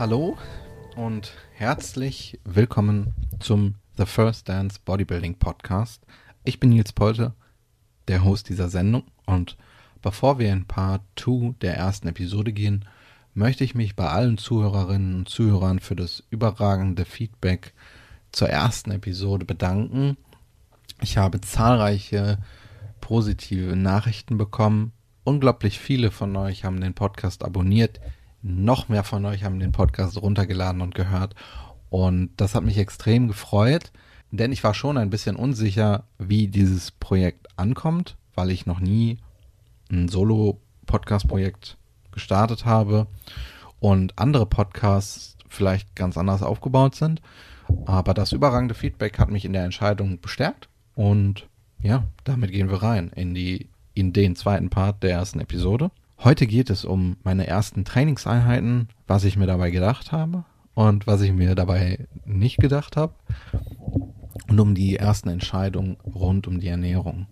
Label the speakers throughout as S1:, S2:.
S1: Hallo und herzlich willkommen zum The First Dance Bodybuilding Podcast. Ich bin Nils Polte, der Host dieser Sendung und bevor wir in Part 2 der ersten Episode gehen, möchte ich mich bei allen Zuhörerinnen und Zuhörern für das überragende Feedback zur ersten Episode bedanken. Ich habe zahlreiche positive Nachrichten bekommen. Unglaublich viele von euch haben den Podcast abonniert noch mehr von euch haben den Podcast runtergeladen und gehört. Und das hat mich extrem gefreut, denn ich war schon ein bisschen unsicher, wie dieses Projekt ankommt, weil ich noch nie ein Solo-Podcast-Projekt gestartet habe und andere Podcasts vielleicht ganz anders aufgebaut sind. Aber das überragende Feedback hat mich in der Entscheidung bestärkt und ja, damit gehen wir rein in die in den zweiten Part der ersten Episode. Heute geht es um meine ersten Trainingseinheiten, was ich mir dabei gedacht habe und was ich mir dabei nicht gedacht habe und um die ersten Entscheidungen rund um die Ernährung.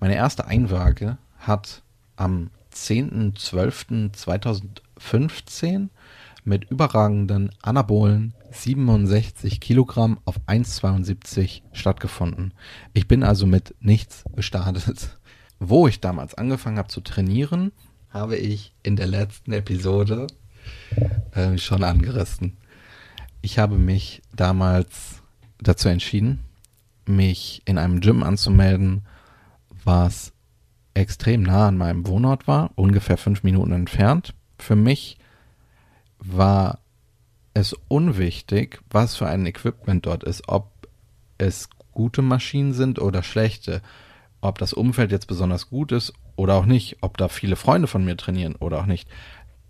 S1: Meine erste Einwaage hat am 10.12.2015 mit überragenden Anabolen 67 Kilogramm auf 1,72 stattgefunden. Ich bin also mit nichts gestartet. Wo ich damals angefangen habe zu trainieren, habe ich in der letzten Episode äh, schon angerissen. Ich habe mich damals dazu entschieden, mich in einem Gym anzumelden, was extrem nah an meinem Wohnort war, ungefähr fünf Minuten entfernt. Für mich war es unwichtig, was für ein Equipment dort ist, ob es gute Maschinen sind oder schlechte, ob das Umfeld jetzt besonders gut ist oder auch nicht, ob da viele Freunde von mir trainieren oder auch nicht.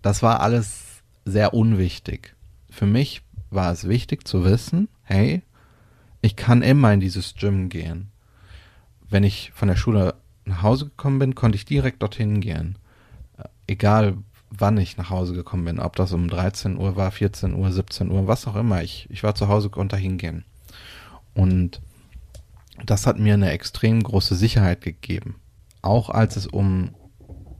S1: Das war alles sehr unwichtig. Für mich war es wichtig zu wissen, hey, ich kann immer in dieses Gym gehen. Wenn ich von der Schule nach Hause gekommen bin, konnte ich direkt dorthin gehen. Egal wann ich nach Hause gekommen bin, ob das um 13 Uhr war, 14 Uhr, 17 Uhr, was auch immer. Ich, ich war zu Hause, konnte hingehen. Und das hat mir eine extrem große Sicherheit gegeben auch als es um,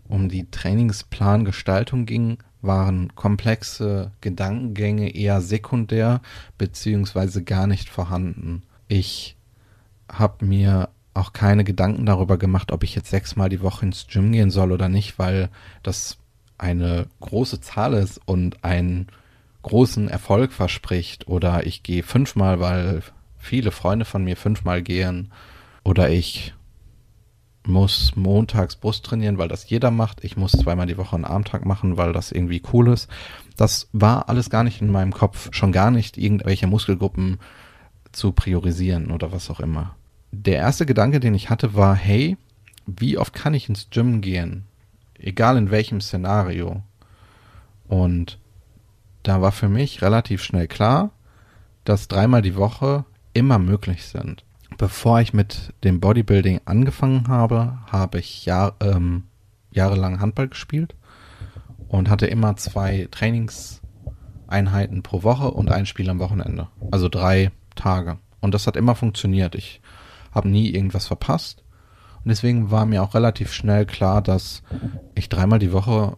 S1: um die Trainingsplangestaltung ging, waren komplexe Gedankengänge eher sekundär beziehungsweise gar nicht vorhanden. Ich habe mir auch keine Gedanken darüber gemacht, ob ich jetzt sechsmal die Woche ins Gym gehen soll oder nicht, weil das eine große Zahl ist und einen großen Erfolg verspricht. Oder ich gehe fünfmal, weil viele Freunde von mir fünfmal gehen. Oder ich muss montags Brust trainieren, weil das jeder macht. Ich muss zweimal die Woche einen Armtag machen, weil das irgendwie cool ist. Das war alles gar nicht in meinem Kopf. Schon gar nicht irgendwelche Muskelgruppen zu priorisieren oder was auch immer. Der erste Gedanke, den ich hatte, war, hey, wie oft kann ich ins Gym gehen? Egal in welchem Szenario. Und da war für mich relativ schnell klar, dass dreimal die Woche immer möglich sind. Bevor ich mit dem Bodybuilding angefangen habe, habe ich Jahr, ähm, jahrelang Handball gespielt und hatte immer zwei Trainingseinheiten pro Woche und ein Spiel am Wochenende. Also drei Tage. Und das hat immer funktioniert. Ich habe nie irgendwas verpasst. Und deswegen war mir auch relativ schnell klar, dass ich dreimal die Woche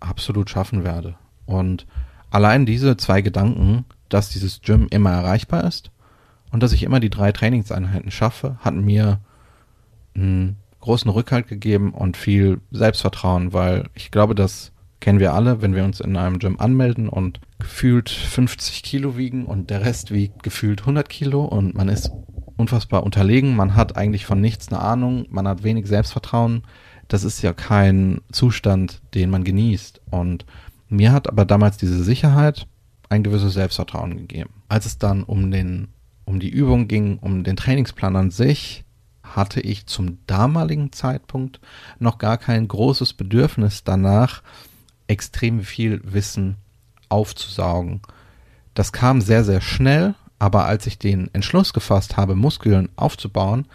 S1: absolut schaffen werde. Und allein diese zwei Gedanken, dass dieses Gym immer erreichbar ist und dass ich immer die drei Trainingseinheiten schaffe, hat mir einen großen Rückhalt gegeben und viel Selbstvertrauen, weil ich glaube, das kennen wir alle, wenn wir uns in einem Gym anmelden und gefühlt 50 Kilo wiegen und der Rest wiegt gefühlt 100 Kilo und man ist unfassbar unterlegen, man hat eigentlich von nichts eine Ahnung, man hat wenig Selbstvertrauen. Das ist ja kein Zustand, den man genießt. Und mir hat aber damals diese Sicherheit ein gewisses Selbstvertrauen gegeben. Als es dann um den um die Übung ging, um den Trainingsplan an sich, hatte ich zum damaligen Zeitpunkt noch gar kein großes Bedürfnis danach, extrem viel Wissen aufzusaugen. Das kam sehr, sehr schnell, aber als ich den Entschluss gefasst habe, Muskeln aufzubauen,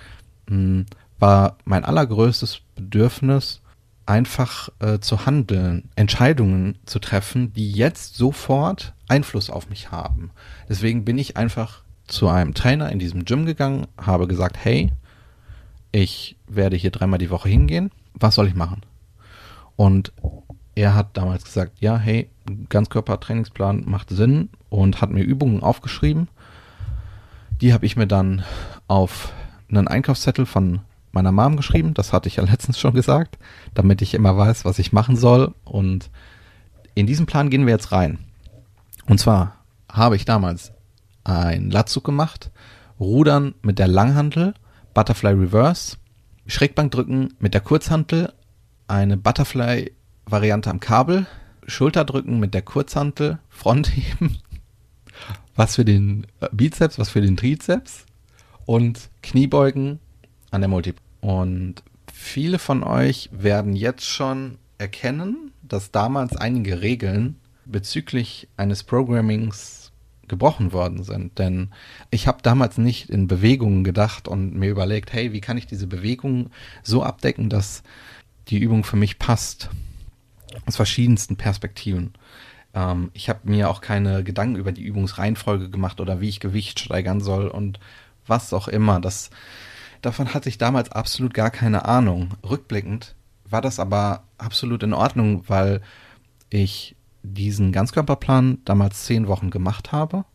S1: hm, war mein allergrößtes Bedürfnis, einfach äh, zu handeln, Entscheidungen zu treffen, die jetzt sofort Einfluss auf mich haben. Deswegen bin ich einfach zu einem Trainer in diesem Gym gegangen, habe gesagt, hey, ich werde hier dreimal die Woche hingehen, was soll ich machen? Und er hat damals gesagt, ja, hey, Ganzkörpertrainingsplan macht Sinn und hat mir Übungen aufgeschrieben. Die habe ich mir dann auf einen Einkaufszettel von meiner Mom geschrieben. Das hatte ich ja letztens schon gesagt, damit ich immer weiß, was ich machen soll. Und in diesen Plan gehen wir jetzt rein. Und zwar habe ich damals ein Latzug gemacht, Rudern mit der Langhantel, Butterfly Reverse, Schrägbankdrücken mit der Kurzhantel, eine Butterfly-Variante am Kabel, Schulterdrücken mit der Kurzhantel, Frontheben, was für den Bizeps, was für den Trizeps und Kniebeugen an der Multi. Und viele von euch werden jetzt schon erkennen, dass damals einige Regeln bezüglich eines Programmings gebrochen worden sind. Denn ich habe damals nicht in Bewegungen gedacht und mir überlegt, hey, wie kann ich diese Bewegungen so abdecken, dass die Übung für mich passt. Aus verschiedensten Perspektiven. Ähm, ich habe mir auch keine Gedanken über die Übungsreihenfolge gemacht oder wie ich Gewicht steigern soll und was auch immer. Das, davon hatte ich damals absolut gar keine Ahnung. Rückblickend war das aber absolut in Ordnung, weil ich diesen Ganzkörperplan damals zehn Wochen gemacht habe.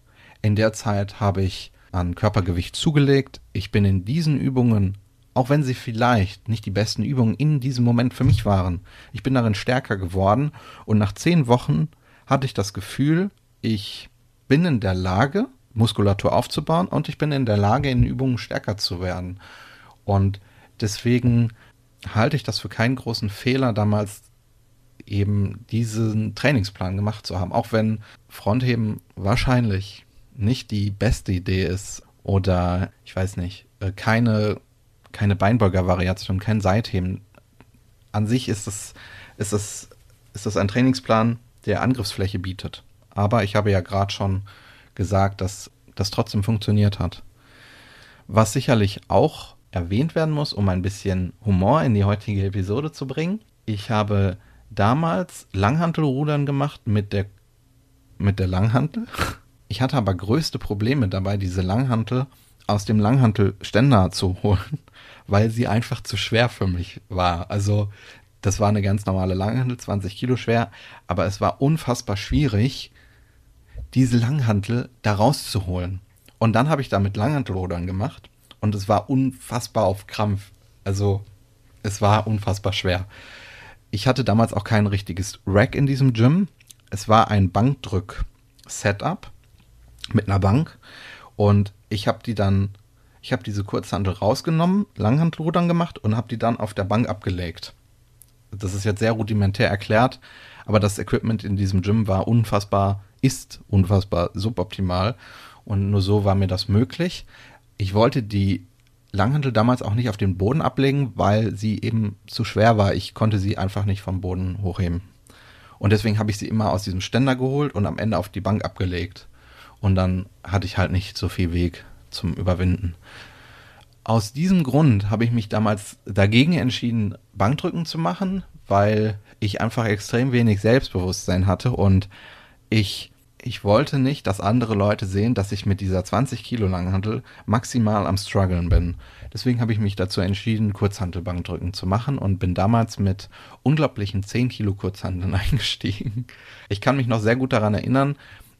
S1: In der Zeit habe ich an Körpergewicht zugelegt. Ich bin in diesen Übungen, auch wenn sie vielleicht nicht die besten Übungen in diesem Moment für mich waren, ich bin darin stärker geworden und nach zehn Wochen hatte ich das Gefühl, ich bin in der Lage, Muskulatur aufzubauen und ich bin in der Lage, in Übungen stärker zu werden. Und deswegen halte ich das für keinen großen Fehler, damals eben diesen Trainingsplan gemacht zu haben. Auch wenn Frontheben wahrscheinlich nicht die beste Idee ist oder ich weiß nicht, äh, keine, keine Beinbeuger-Variation, kein Seitheben. An sich ist es, ist es, ist es ein Trainingsplan, der Angriffsfläche bietet. Aber ich habe ja gerade schon gesagt, dass das trotzdem funktioniert hat. Was sicherlich auch erwähnt werden muss, um ein bisschen Humor in die heutige Episode zu bringen. Ich habe damals Langhantelrudern gemacht mit der, mit der Langhantel. Ich hatte aber größte Probleme dabei, diese Langhantel aus dem Langhantelständer zu holen, weil sie einfach zu schwer für mich war. Also das war eine ganz normale Langhantel, 20 Kilo schwer, aber es war unfassbar schwierig, diese Langhantel da rauszuholen. Und dann habe ich damit Langhantelrudern gemacht und es war unfassbar auf Krampf. Also es war unfassbar schwer. Ich hatte damals auch kein richtiges Rack in diesem Gym. Es war ein Bankdrück-Setup mit einer Bank und ich habe die dann, ich habe diese Kurzhantel rausgenommen, Langhantelrudern gemacht und habe die dann auf der Bank abgelegt. Das ist jetzt sehr rudimentär erklärt, aber das Equipment in diesem Gym war unfassbar, ist unfassbar suboptimal und nur so war mir das möglich. Ich wollte die Langhantel damals auch nicht auf den Boden ablegen, weil sie eben zu schwer war. Ich konnte sie einfach nicht vom Boden hochheben. Und deswegen habe ich sie immer aus diesem Ständer geholt und am Ende auf die Bank abgelegt. Und dann hatte ich halt nicht so viel Weg zum Überwinden. Aus diesem Grund habe ich mich damals dagegen entschieden, Bankdrücken zu machen, weil ich einfach extrem wenig Selbstbewusstsein hatte und ich, ich wollte nicht, dass andere Leute sehen, dass ich mit dieser 20 Kilo Langhantel maximal am struggeln bin. Deswegen habe ich mich dazu entschieden, Kurzhantelbankdrücken zu machen und bin damals mit unglaublichen 10 Kilo Kurzhanteln eingestiegen. Ich kann mich noch sehr gut daran erinnern,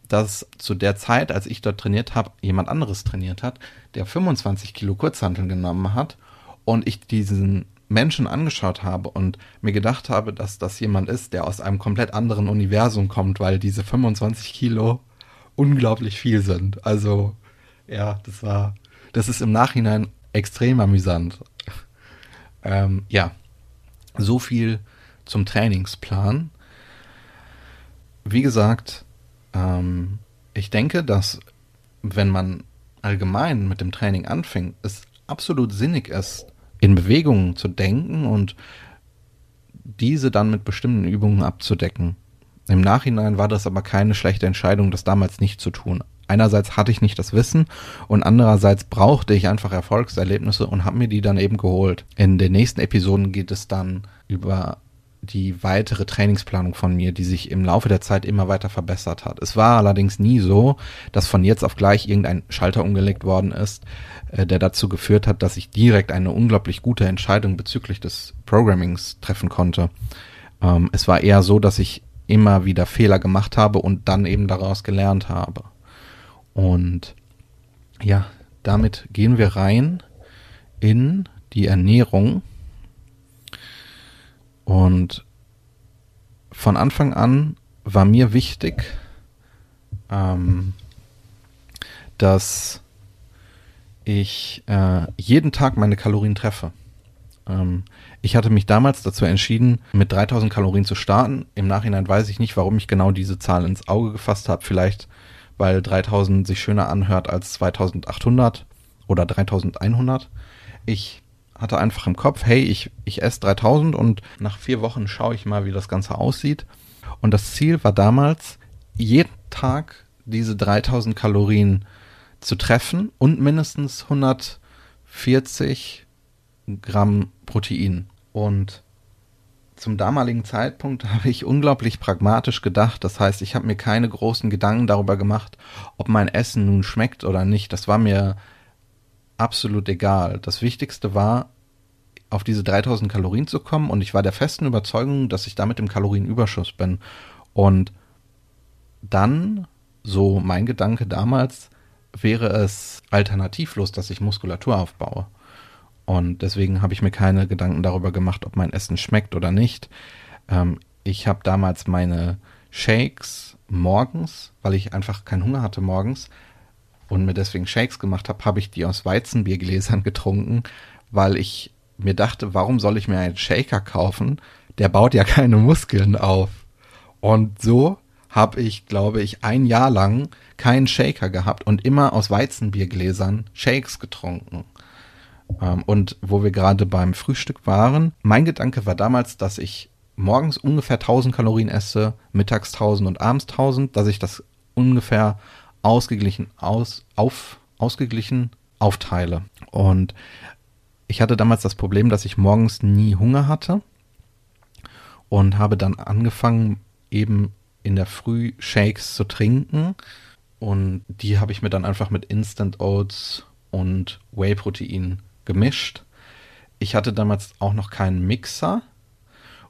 S1: dass zu der Zeit, als ich dort trainiert habe, jemand anderes trainiert hat, der 25 Kilo Kurzhanteln genommen hat und ich diesen Menschen angeschaut habe und mir gedacht habe, dass das jemand ist, der aus einem komplett anderen Universum kommt, weil diese 25 Kilo unglaublich viel sind. Also ja, das war, das ist im Nachhinein extrem amüsant. Ähm, ja, so viel zum Trainingsplan. Wie gesagt, ähm, ich denke, dass wenn man allgemein mit dem Training anfängt, es absolut sinnig ist, in Bewegungen zu denken und diese dann mit bestimmten Übungen abzudecken. Im Nachhinein war das aber keine schlechte Entscheidung, das damals nicht zu tun. Einerseits hatte ich nicht das Wissen und andererseits brauchte ich einfach Erfolgserlebnisse und habe mir die dann eben geholt. In den nächsten Episoden geht es dann über die weitere Trainingsplanung von mir, die sich im Laufe der Zeit immer weiter verbessert hat. Es war allerdings nie so, dass von jetzt auf gleich irgendein Schalter umgelegt worden ist, äh, der dazu geführt hat, dass ich direkt eine unglaublich gute Entscheidung bezüglich des Programmings treffen konnte. Ähm, es war eher so, dass ich immer wieder Fehler gemacht habe und dann eben daraus gelernt habe. Und ja, damit gehen wir rein in die Ernährung. Und von Anfang an war mir wichtig, ähm, dass ich äh, jeden Tag meine Kalorien treffe. Ähm, ich hatte mich damals dazu entschieden, mit 3000 Kalorien zu starten. Im Nachhinein weiß ich nicht, warum ich genau diese Zahl ins Auge gefasst habe. Vielleicht, weil 3000 sich schöner anhört als 2800 oder 3100. Ich hatte einfach im Kopf, hey, ich, ich esse 3000 und nach vier Wochen schaue ich mal, wie das Ganze aussieht. Und das Ziel war damals, jeden Tag diese 3000 Kalorien zu treffen und mindestens 140 Gramm Protein. Und zum damaligen Zeitpunkt habe ich unglaublich pragmatisch gedacht. Das heißt, ich habe mir keine großen Gedanken darüber gemacht, ob mein Essen nun schmeckt oder nicht. Das war mir absolut egal. Das Wichtigste war, auf diese 3000 Kalorien zu kommen und ich war der festen Überzeugung, dass ich damit im Kalorienüberschuss bin. Und dann, so mein Gedanke damals, wäre es alternativlos, dass ich Muskulatur aufbaue. Und deswegen habe ich mir keine Gedanken darüber gemacht, ob mein Essen schmeckt oder nicht. Ähm, ich habe damals meine Shakes morgens, weil ich einfach keinen Hunger hatte morgens, und mir deswegen Shakes gemacht habe, habe ich die aus Weizenbiergläsern getrunken, weil ich mir dachte, warum soll ich mir einen Shaker kaufen? Der baut ja keine Muskeln auf. Und so habe ich, glaube ich, ein Jahr lang keinen Shaker gehabt und immer aus Weizenbiergläsern Shakes getrunken. Ähm, und wo wir gerade beim Frühstück waren, mein Gedanke war damals, dass ich morgens ungefähr 1000 Kalorien esse, mittags 1000 und abends 1000, dass ich das ungefähr ausgeglichen aus, auf, ausgeglichen aufteile. Und ich hatte damals das Problem, dass ich morgens nie Hunger hatte und habe dann angefangen, eben in der Früh Shakes zu trinken. Und die habe ich mir dann einfach mit Instant Oats und Whey-Protein gemischt. Ich hatte damals auch noch keinen Mixer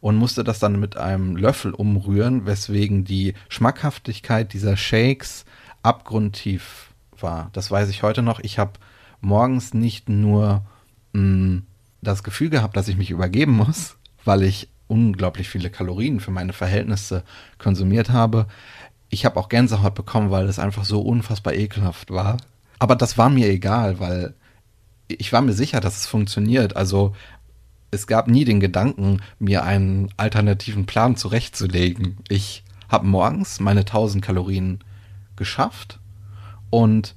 S1: und musste das dann mit einem Löffel umrühren, weswegen die Schmackhaftigkeit dieser Shakes abgrundtief war. Das weiß ich heute noch. Ich habe morgens nicht nur mh, mm, das Gefühl gehabt, dass ich mich übergeben muss, weil ich unglaublich viele Kalorien für meine Verhältnisse konsumiert habe. Ich habe auch Gänsehaut bekommen, weil es einfach so unfassbar ekelhaft war. Aber das war mir egal, weil ich war mir sicher, dass es funktioniert. Also es gab nie den Gedanken, mir einen alternativen Plan zurechtzulegen. Ich habe morgens meine 1000 Kalorien geschafft und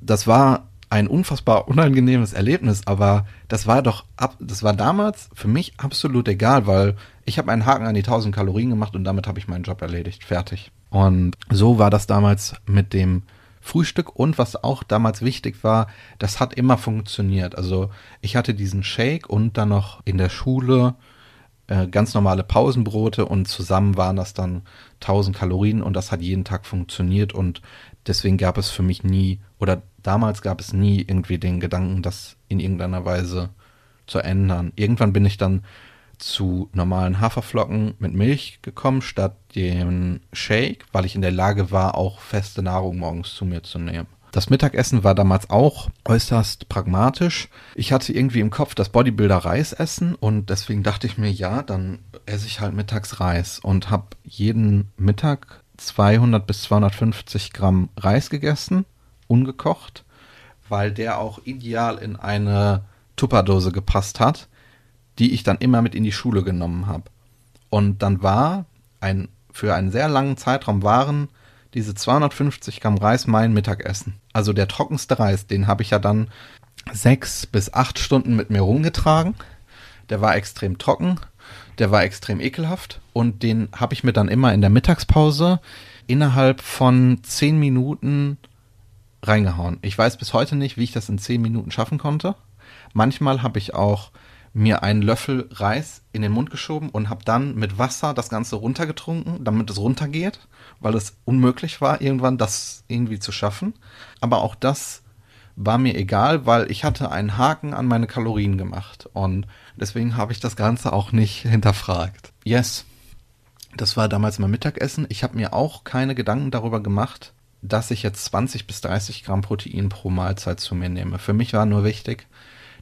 S1: das war ein unfassbar unangenehmes Erlebnis, aber das war doch ab, das war damals für mich absolut egal, weil ich habe einen Haken an die 1000 Kalorien gemacht und damit habe ich meinen Job erledigt, fertig. Und so war das damals mit dem Frühstück und was auch damals wichtig war, das hat immer funktioniert. Also ich hatte diesen Shake und dann noch in der Schule äh, ganz normale Pausenbrote und zusammen waren das dann 1000 Kalorien und das hat jeden Tag funktioniert und deswegen gab es für mich nie oder damals gab es nie irgendwie den Gedanken, das in irgendeiner Weise zu ändern. Irgendwann bin ich dann zu normalen Haferflocken mit Milch gekommen statt dem Shake, weil ich in der Lage war, auch feste Nahrung morgens zu mir zu nehmen. Das Mittagessen war damals auch äußerst pragmatisch. Ich hatte irgendwie im Kopf das Bodybuilder Reis essen und deswegen dachte ich mir, ja, dann esse ich halt mittags Reis und habe jeden Mittag 200 bis 250 Gramm Reis gegessen, ungekocht, weil der auch ideal in eine Tupperdose gepasst hat, die ich dann immer mit in die Schule genommen habe. Und dann war ein für einen sehr langen Zeitraum waren diese 250 Gramm Reis mein Mittagessen. Also der trockenste Reis, den habe ich ja dann sechs bis acht Stunden mit mir rumgetragen. Der war extrem trocken, der war extrem ekelhaft und den habe ich mir dann immer in der Mittagspause innerhalb von zehn Minuten reingehauen. Ich weiß bis heute nicht, wie ich das in zehn Minuten schaffen konnte. Manchmal habe ich auch mir einen Löffel Reis in den Mund geschoben und habe dann mit Wasser das Ganze runtergetrunken, damit es runtergeht, weil es unmöglich war, irgendwann das irgendwie zu schaffen. Aber auch das war mir egal, weil ich hatte einen Haken an meine Kalorien gemacht und deswegen habe ich das Ganze auch nicht hinterfragt. Yes, Das war damals mein Mittagessen. Ich habe mir auch keine Gedanken darüber gemacht, dass ich jetzt 20 bis 30 Gramm Protein pro Mahlzeit zu mir nehme. Für mich war nur wichtig,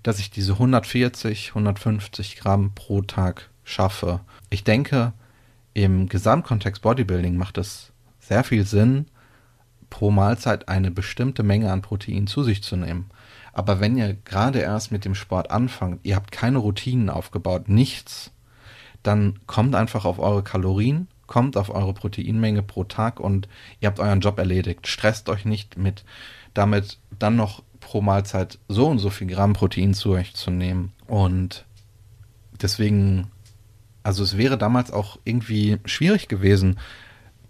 S1: dass ich diese 140, 150 Gramm pro Tag schaffe. Ich denke, im Gesamtkontext Bodybuilding macht es sehr viel Sinn, pro Mahlzeit eine bestimmte Menge an Protein zu sich zu nehmen. Aber wenn ihr gerade erst mit dem Sport anfangt, ihr habt keine Routinen aufgebaut, nichts, dann kommt einfach auf eure Kalorien, kommt auf eure Proteinmenge pro Tag und ihr habt euren Job erledigt. Stresst euch nicht mit damit dann noch pro Mahlzeit so und so viel Gramm Protein zu euch zu nehmen. Und deswegen, also es wäre damals auch irgendwie schwierig gewesen,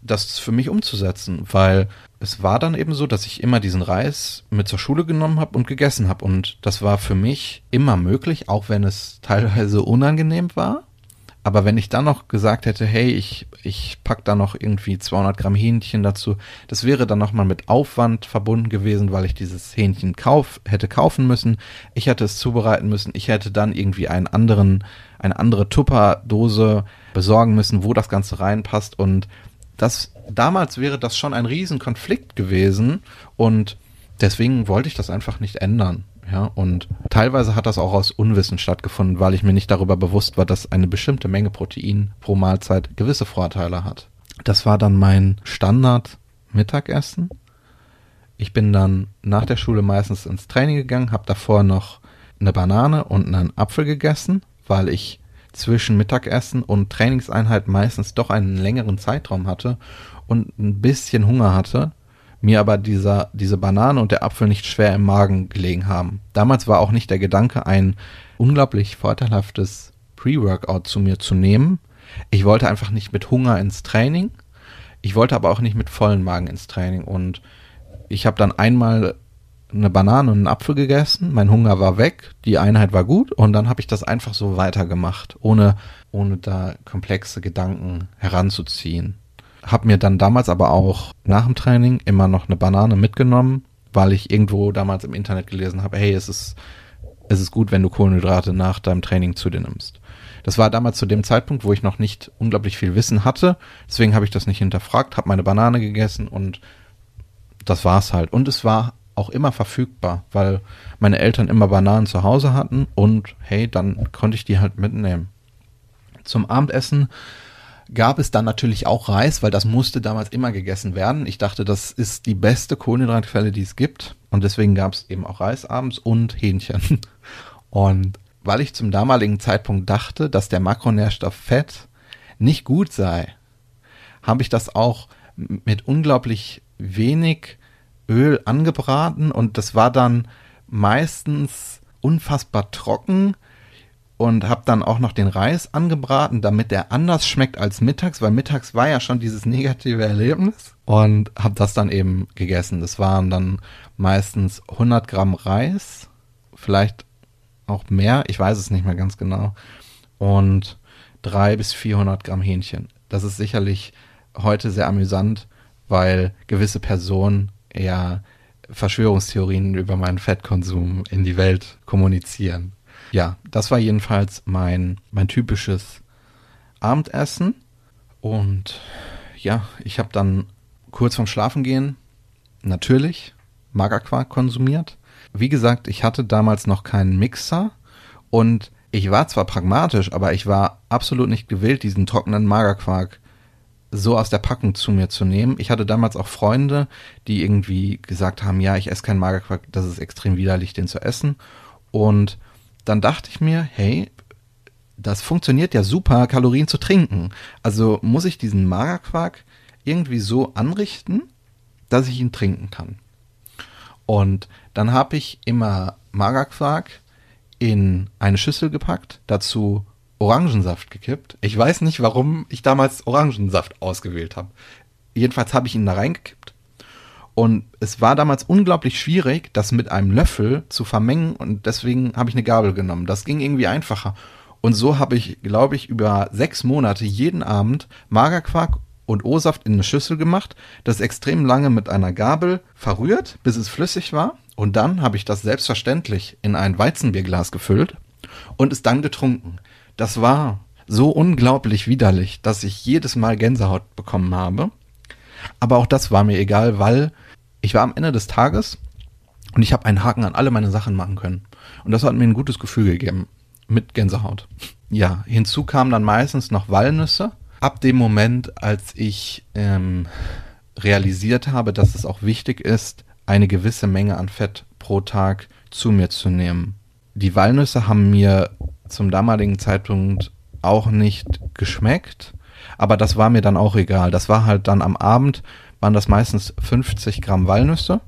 S1: das für mich umzusetzen, weil es war dann eben so, dass ich immer diesen Reis mit zur Schule genommen habe und gegessen habe. Und das war für mich immer möglich, auch wenn es teilweise unangenehm war. Aber wenn ich dann noch gesagt hätte, hey, ich, ich pack da noch irgendwie 200 Gramm Hähnchen dazu, das wäre dann nochmal mit Aufwand verbunden gewesen, weil ich dieses Hähnchen kauf, hätte kaufen müssen. Ich hätte es zubereiten müssen. Ich hätte dann irgendwie einen anderen, eine andere Tupperdose besorgen müssen, wo das Ganze reinpasst. Und das, damals wäre das schon ein Riesenkonflikt gewesen. Und deswegen wollte ich das einfach nicht ändern. Ja, und teilweise hat das auch aus Unwissen stattgefunden, weil ich mir nicht darüber bewusst war, dass eine bestimmte Menge Protein pro Mahlzeit gewisse Vorteile hat. Das war dann mein Standard Mittagessen. Ich bin dann nach der Schule meistens ins Training gegangen, habe davor noch eine Banane und einen Apfel gegessen, weil ich zwischen Mittagessen und Trainingseinheit meistens doch einen längeren Zeitraum hatte und ein bisschen Hunger hatte mir aber dieser, diese Banane und der Apfel nicht schwer im Magen gelegen haben. Damals war auch nicht der Gedanke, ein unglaublich vorteilhaftes Pre-Workout zu mir zu nehmen. Ich wollte einfach nicht mit Hunger ins Training. Ich wollte aber auch nicht mit vollen Magen ins Training. Und ich habe dann einmal eine Banane und einen Apfel gegessen. Mein Hunger war weg, die Einheit war gut und dann habe ich das einfach so weitergemacht, ohne, ohne da komplexe Gedanken heranzuziehen. Hab mir dann damals aber auch nach dem Training immer noch eine Banane mitgenommen, weil ich irgendwo damals im Internet gelesen habe, hey, es ist, es ist gut, wenn du Kohlenhydrate nach deinem Training zu dir nimmst. Das war damals zu dem Zeitpunkt, wo ich noch nicht unglaublich viel Wissen hatte. Deswegen habe ich das nicht hinterfragt, habe meine Banane gegessen und das war's halt. Und es war auch immer verfügbar, weil meine Eltern immer Bananen zu Hause hatten und hey, dann konnte ich die halt mitnehmen. Zum Abendessen gab es dann natürlich auch Reis, weil das musste damals immer gegessen werden. Ich dachte, das ist die beste Kohlenhydratquelle, die es gibt. Und deswegen gab es eben auch Reis abends und Hähnchen. Und weil ich zum damaligen Zeitpunkt dachte, dass der Makronährstoff Fett nicht gut sei, habe ich das auch mit unglaublich wenig Öl angebraten und das war dann meistens unfassbar trocken und habe dann auch noch den Reis angebraten, damit der anders schmeckt als mittags, weil mittags war ja schon dieses negative Erlebnis und habe das dann eben gegessen. Das waren dann meistens 100 Gramm Reis, vielleicht auch mehr, ich weiß es nicht mehr ganz genau, und 300 bis 400 Gramm Hähnchen. Das ist sicherlich heute sehr amüsant, weil gewisse Personen ja Verschwörungstheorien über meinen Fettkonsum in die Welt kommunizieren. Ja, das war jedenfalls mein, mein typisches Abendessen. Und ja, ich habe dann kurz vorm Schlafengehen natürlich Magerquark konsumiert. Wie gesagt, ich hatte damals noch keinen Mixer und ich war zwar pragmatisch, aber ich war absolut nicht gewillt, diesen trockenen Magerquark so aus der Packung zu mir zu nehmen. Ich hatte damals auch Freunde, die irgendwie gesagt haben, ja, ich esse keinen Magerquark, das ist extrem widerlich, den zu essen. Und dann dachte ich mir, hey, das funktioniert ja super, Kalorien zu trinken. Also muss ich diesen Magerquark irgendwie so anrichten, dass ich ihn trinken kann. Und dann habe ich immer Magerquark in eine Schüssel gepackt, dazu Orangensaft gekippt. Ich weiß nicht, warum ich damals Orangensaft ausgewählt habe. Jedenfalls habe ich ihn da reingekippt und es war damals unglaublich schwierig, das mit einem Löffel zu vermengen und deswegen habe ich eine Gabel genommen. Das ging irgendwie einfacher. Und so habe ich, glaube ich, über sechs Monate jeden Abend Magerquark und O-Saft in eine Schüssel gemacht, das extrem lange mit einer Gabel verrührt, bis es flüssig war. Und dann habe ich das selbstverständlich in ein Weizenbierglas gefüllt und es dann getrunken. Das war so unglaublich widerlich, dass ich jedes Mal Gänsehaut bekommen habe. Aber auch das war mir egal, weil ich war am Ende des Tages und ich habe einen Haken an alle meine Sachen machen können. Und das hat mir ein gutes Gefühl gegeben. Mit Gänsehaut. Ja, hinzu kamen dann meistens noch Walnüsse. Ab dem Moment, als ich ähm, realisiert habe, dass es auch wichtig ist, eine gewisse Menge an Fett pro Tag zu mir zu nehmen. Die Walnüsse haben mir zum damaligen Zeitpunkt auch nicht geschmeckt, aber das war mir dann auch egal. Das war halt dann am Abend, waren das meistens 50 Gramm Walnüsse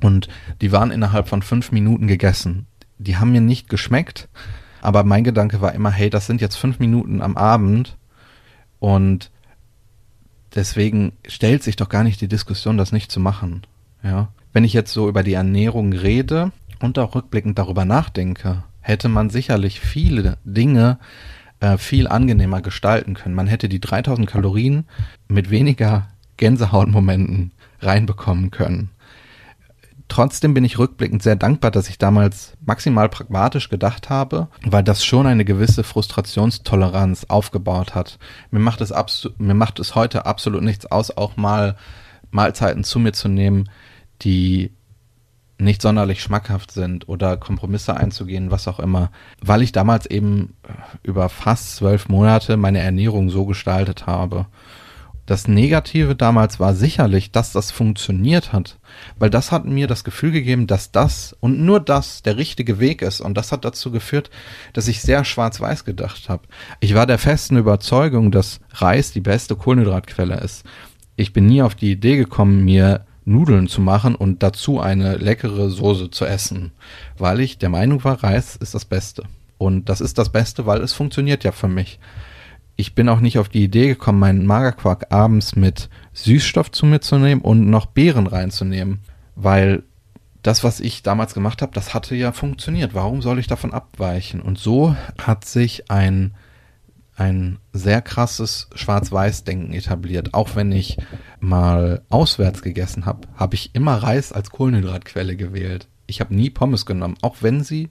S1: und die waren innerhalb von fünf Minuten gegessen. Die haben mir nicht geschmeckt, aber mein Gedanke war immer, hey, das sind jetzt fünf Minuten am Abend und deswegen stellt sich doch gar nicht die Diskussion, das nicht zu machen. Ja. Wenn ich jetzt so über die Ernährung rede und auch rückblickend darüber nachdenke, hätte man sicherlich viele Dinge äh, viel angenehmer gestalten können. Man hätte die 3000 Kalorien mit weniger Gänsehautmomenten reinbekommen können. Trotzdem bin ich rückblickend sehr dankbar, dass ich damals maximal pragmatisch gedacht habe, weil das schon eine gewisse Frustrationstoleranz aufgebaut hat. Mir macht es, mir macht es heute absolut nichts aus, auch mal Mahlzeiten zu mir zu nehmen, die nicht sonderlich schmackhaft sind oder Kompromisse einzugehen, was auch immer, weil ich damals eben äh, über fast zwölf Monate meine Ernährung so gestaltet habe. Das Negative damals war sicherlich, dass das funktioniert hat, weil das hat mir das Gefühl gegeben, dass das und nur das der richtige Weg ist und das hat dazu geführt, dass ich sehr schwarz-weiß gedacht habe. Ich war der festen Überzeugung, dass Reis die beste Kohlenhydratquelle ist. Ich bin nie auf die Idee gekommen, mir Nudeln zu machen und dazu eine leckere Soße zu essen, weil ich der Meinung war, Reis ist das Beste. Und das ist das Beste, weil es funktioniert ja für mich. Ich bin auch nicht auf die Idee gekommen, meinen Magerquark abends mit Süßstoff zu mir zu nehmen und noch Beeren reinzunehmen, weil das, was ich damals gemacht habe, das hatte ja funktioniert. Warum soll ich davon abweichen? Und so hat sich ein ein sehr krasses Schwarz-Weiß-Denken etabliert. Auch wenn ich mal auswärts gegessen habe, habe ich immer Reis als Kohlenhydratquelle gewählt. Ich habe nie Pommes genommen, auch wenn sie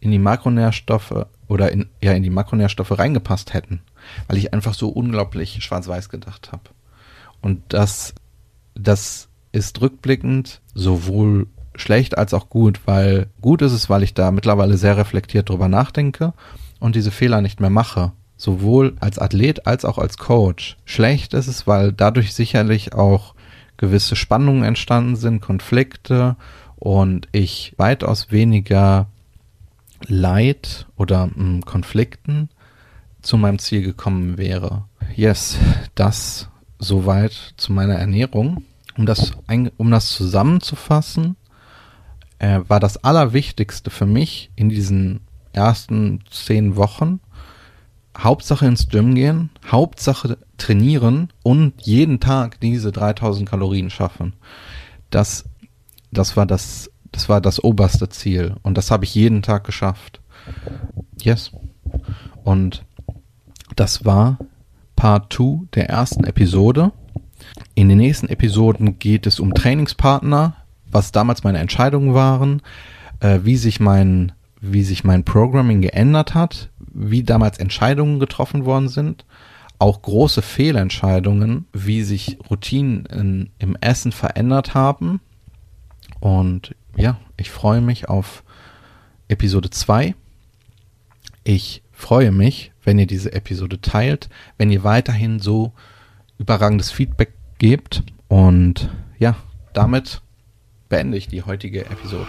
S1: in die Makronährstoffe oder in, ja, in die Makronährstoffe reingepasst hätten, weil ich einfach so unglaublich schwarz-weiß gedacht habe. Und das, das ist rückblickend sowohl schlecht als auch gut, weil gut ist es, weil ich da mittlerweile sehr reflektiert drüber nachdenke und diese Fehler nicht mehr mache sowohl als Athlet als auch als Coach. Schlecht ist es, weil dadurch sicherlich auch gewisse Spannungen entstanden sind, Konflikte und ich weitaus weniger Leid oder mh, hm, Konflikten zu meinem Ziel gekommen wäre. Yes, das soweit zu meiner Ernährung. Um das, um das zusammenzufassen, äh, war das Allerwichtigste für mich in diesen ersten zehn Wochen Hauptsache ins Gym gehen, Hauptsache trainieren und jeden Tag diese 3000 Kalorien schaffen. Das, das war das, das war das oberste Ziel und das habe ich jeden Tag geschafft. Yes. Und das war Part 2 der ersten Episode. In den nächsten Episoden geht es um Trainingspartner, was damals meine Entscheidungen waren, äh, wie sich mein wie sich mein Programming geändert hat, wie damals Entscheidungen getroffen worden sind, auch große Fehlentscheidungen, wie sich Routinen in, im Essen verändert haben. Und ja, ich freue mich auf Episode 2. Ich freue mich, wenn ihr diese Episode teilt, wenn ihr weiterhin so überragendes Feedback gebt. Und ja, damit beende ich die heutige Episode.